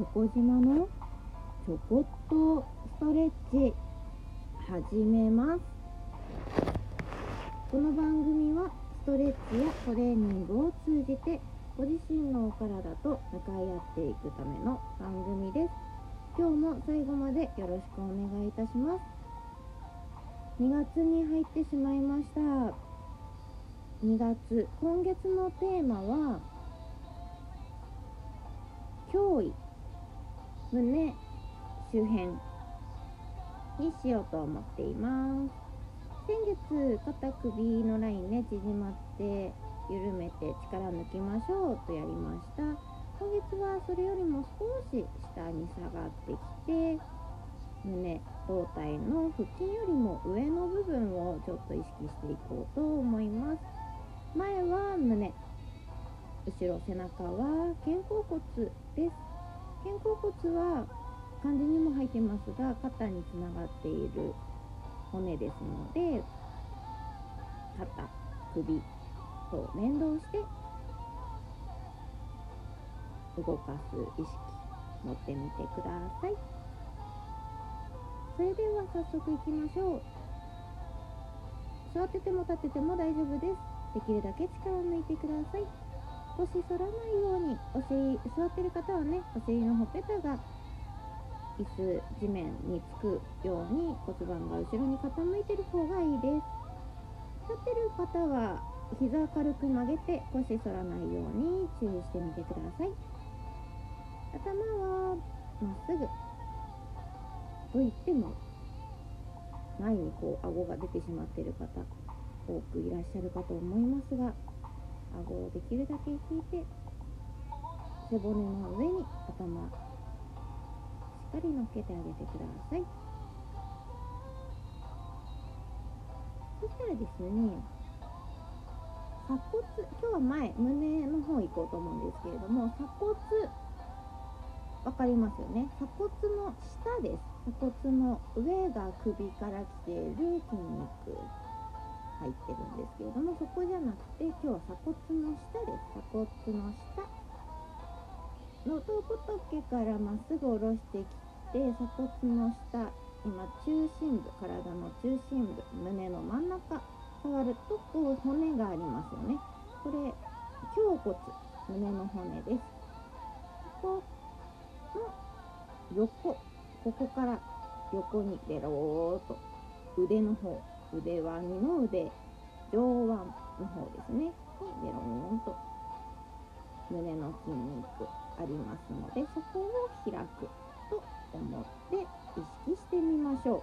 チョコ島のちょこっとストレッチ始めます。この番組はストレッチやトレーニングを通じてご自身のお体と向かい合っていくための番組です。今日も最後までよろしくお願いいたします。2月に入ってしまいました。2月今月のテーマは脅威。胸周辺にしようと思っています。先月肩首のラインね縮まって緩めて力抜きましょうとやりました。今月はそれよりも少し下に下がってきて胸胴体の腹筋よりも上の部分をちょっと意識していこうと思います。前は胸後ろ背中は肩甲骨です。肩甲骨は漢字にも入ってますが肩につながっている骨ですので肩首と連動して動かす意識持ってみてください。それでは早速いきましょう。座ってても立ってても大丈夫です。できるだけ力を抜いてください。腰反らないようにお尻座ってる方はねお尻のほっぺたが椅子地面につくように骨盤が後ろに傾いてる方がいいです。立ってる方は膝軽く曲げて腰反らないように注意してみてください。頭はまっすぐ。と言っても前にこう顎が出てしまっている方多くいらっしゃるかと思いますが顎をできるだけ引いて背骨の上に頭しっかり乗っけてあげてください。そしたらですね鎖骨今日は前胸の方行こうと思うんですけれども鎖骨分かりますよね？鎖骨の下です。鎖骨の上が首から来ている筋肉。入ってるんですけれどもそこじゃなくて今日は鎖骨の下です鎖骨の下の頭仏からまっすぐ下ろしてきて鎖骨の下今中心部体の中心部胸の真ん中触るとこう骨がありますよね。これ胸骨胸の骨です。ここの横ここから横にベローと腕の方腕輪二の腕上腕の方ですね。にベロンと。胸の筋肉ありますのでそこを開くと思って意識してみましょう。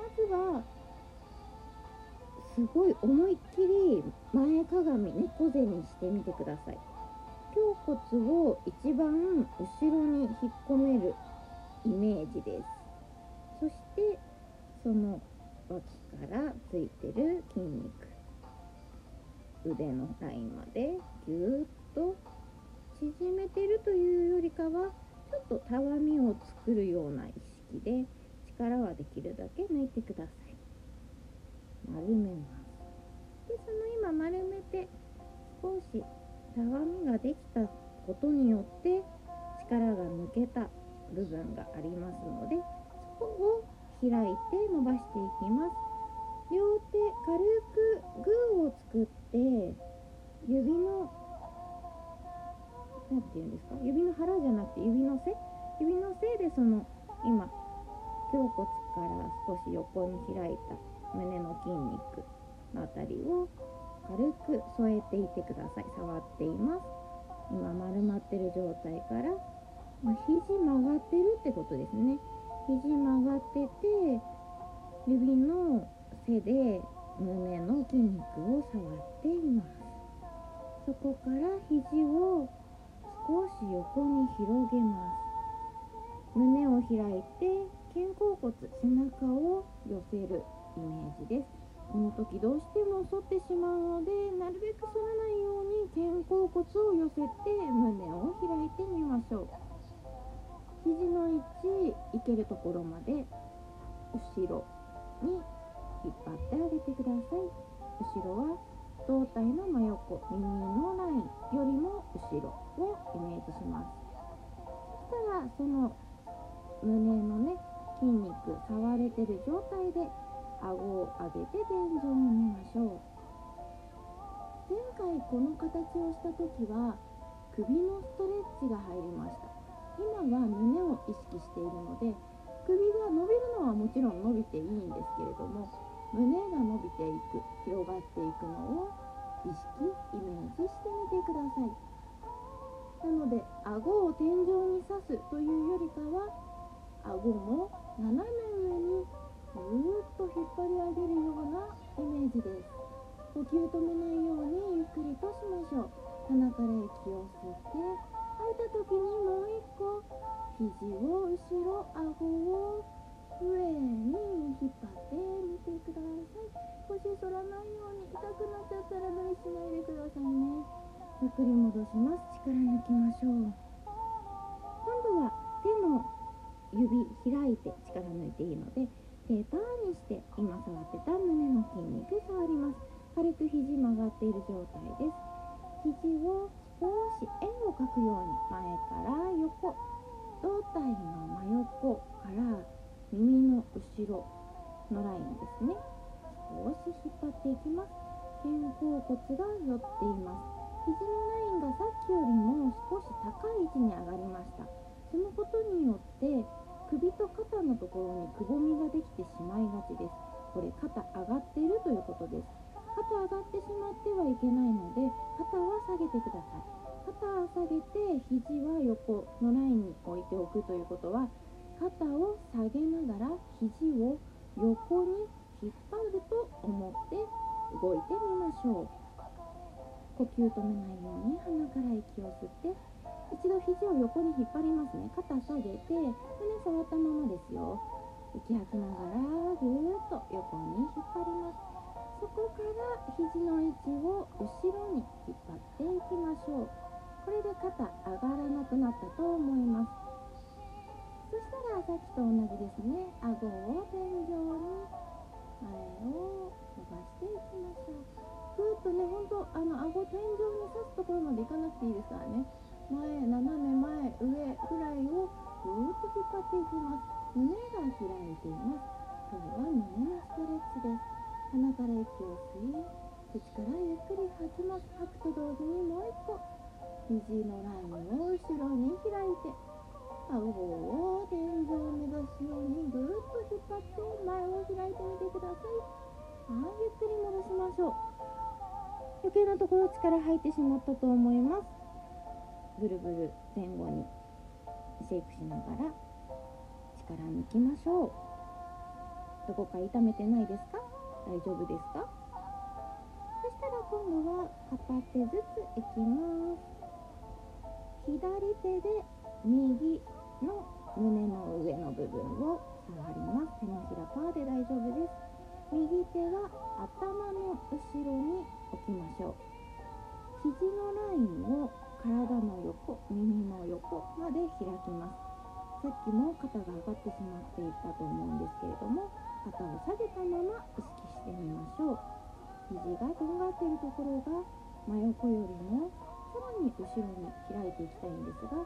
まずはすごい思いっきり前かがみ猫背にしてみてください。胸骨を一番後ろに引っ込めるイメージです。そしてその脇からついてる筋肉。腕のラインまでぎゅーっと縮めてるというよりかはちょっとたわみを作るような意識で力はできるだけ抜いてください。丸めます。でその今丸めて少したわみができたことによって力が抜けた部分がありますのでそこを開いて伸ばしていきます。両手軽くグーを作って指の何て言うんですか？指の腹じゃなくて指の背？指の背でその今胸骨から少し横に開いた胸の筋肉の辺りを軽く添えていてください。触っています。今丸まってる状態から、まあ、肘曲がってるってことですね。肘曲がってて指の背で胸の筋肉を触っています。そこから肘を少し横に広げます。胸を開いて肩甲骨背中を寄せるイメージです。この時どうしても反ってしまうのでなるべく反らないように肩甲骨を寄せて胸を開いてみましょう。肘の位置いけるところまで後ろに引っ張ってあげてください。後ろは胴体の真横耳のラインよりも後ろをイメージします。そしたらその胸のね筋肉触れてる状態で顎を上げて天井を見ましょう。前回この形をした時は首のストレッチが入りました。今は胸を意識しているので首が伸びるのはもちろん伸びていいんですけれども胸が伸びていく広がっていくのを意識イメージしてみてください。なので顎を天井に刺すというよりかは顎も斜め上にぐーっと引っ張り上げるようなイメージです。呼吸止めないようにゆっくりとしましょう。鼻から息を吸って吐いた時にもう一個肘を後ろ顎を上に引っ張ってみてください。腰反らないように痛くなっちゃったら無理しないでくださいね。ゆっくり戻します。力抜きましょう。今度は手の指開いて力抜いていいので手パーにして今触ってた胸の筋肉触ります。軽く肘曲がっている状態です。肘を少し円を描くように前から横胴体の真横から耳の後ろのラインですね。少し引っ張っていきます。肩甲骨が寄っています。肘のラインがさっきよりも少し高い位置に上がりました。そのことによって首と肩のところにくぼみができてしまいがちです。これ肩上がっているということです。肩上がってしまってはいけないので肩は下げてください。肩を下げて肘は横のラインに置いておくということは肩を下げながら肘を横に引っ張ると思って動いてみましょう。呼吸止めないように鼻から息を吸って一度肘を横に引っ張りますね。肩下げて胸触ったままですよ。息吐きながらぐーっと横に引っ張ります。そこから肘の位置を後ろに引っ張っていきましょう。これで肩上がらなくなったと思います。そしたらさっきと同じですね。顎を天井に前を伸ばしていきましょう。ぐーっとねほんとあの顎天井に刺すところまでいかなくていいですからね。前斜め前上ぐらいをぐーっと引っ張っていきます。胸が開いています。今日は胸のストレッチです。鼻から息を吸い口からゆっくり吐きます吐くと同時にもう一個肘のラインを後ろに開いて顎を天井を目指すようにぐーっと引っ張って前を開いてみてください。はいゆっくり戻しましょう。余計なところ力入ってしまったと思います。ブルブル前後にシェイクしながら力抜きましょう。どこか痛めてないですか？大丈夫ですか？そしたら今度は片手ずついきます。左手で右の胸の上の部分を触ります。手のひらパーで大丈夫です。右手は頭の後ろに置きましょう。肘のラインを体の横耳の横まで開きます。さっきも肩が上がってしまっていたと思うんですけれども肩を下げたまま意してみましょう。肘がとんがっているところが真横よりもさらに後ろに開いていきたいんですが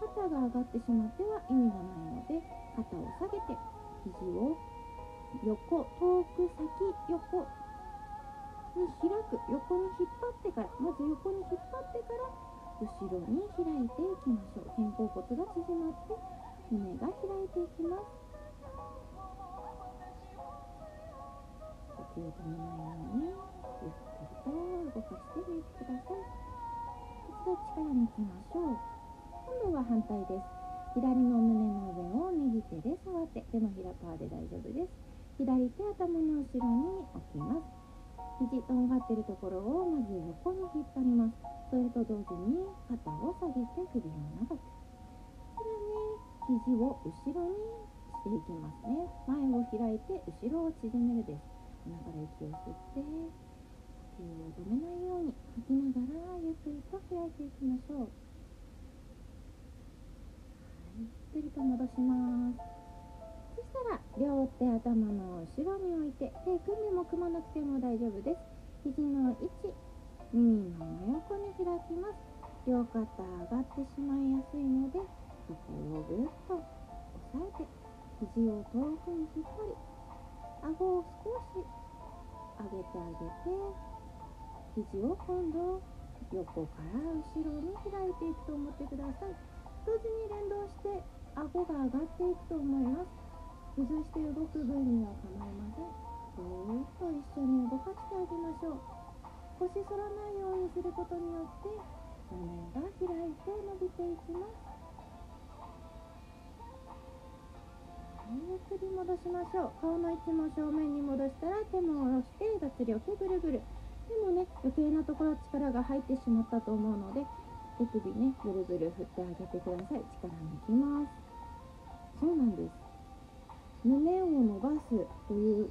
肩が上がってしまっては意味がないので肩を下げて肘を横遠く先横に開く横に引っ張ってからまず横に引っ張ってから後ろに開いていきましょう。肩甲骨が縮まって胸が開いていきます。気を止めないようにゆっくりと動かしてみてください一度力抜きましょう今度は反対です左の胸の上を右手で触って手のひらパーで大丈夫です左手頭の後ろに置きます肘とんがっているところをまず横に引っ張りますそれと同時に肩を下げて首を長くさらに肘を後ろにしていきますね前を開いて後ろを縮めるです鼻から息を吸って呼吸を止めないように吐きながらゆっくりと開いていきましょう、ゆっくりと戻します。そしたら両手頭の後ろに置いて手組んでも組まなくても大丈夫です。肘の位置耳の真横に開きます。両肩上がってしまいやすいのでそこをぐっと押さえて肘を遠くに引っ張り顎を少し上げてあげて肘を今度横から後ろに開いていくと思ってください。同時に連動して顎が上がっていくと思います。崩して動く分には構いません。ぐーっと一緒に動かしてあげましょう。腰反らないようにすることによって胸が開いて伸びていきます。ゆっくり戻しましょう。顔の位置も正面に戻したら手も下ろして脱力ぐるぐる。でもね余計なところ力が入ってしまったと思うので手首ねぐるぐる振ってあげてください。力抜きます。そうなんです。胸を伸ばすという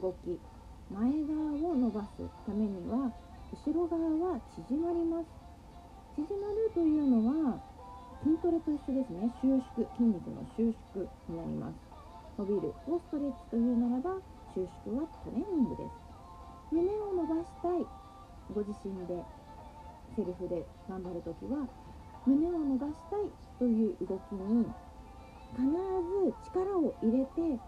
動き。前側を伸ばすためには後ろ側は縮まります。縮まるというのは筋トレと一緒ですね。収縮。筋肉の収縮になります。伸びるをストレッチというならば収縮はトレーニングです。胸を伸ばしたい。ご自身でセルフで頑張るときは胸を伸ばしたいという動きに必ず力を入れて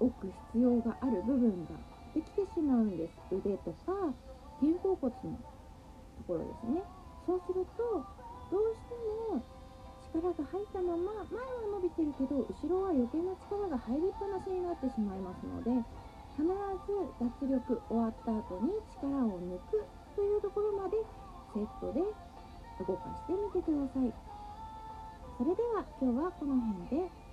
おく必要がある部分ができてしまうんです。腕とか肩甲骨のところですね。そうするとどうしても力が入ったまま前は伸びてるけど後ろは余計な力が入りっぱなしになってしまいますので必ず脱力終わった後に力を抜くというところまでセットで動かしてみてください。それでは今日はこの辺で。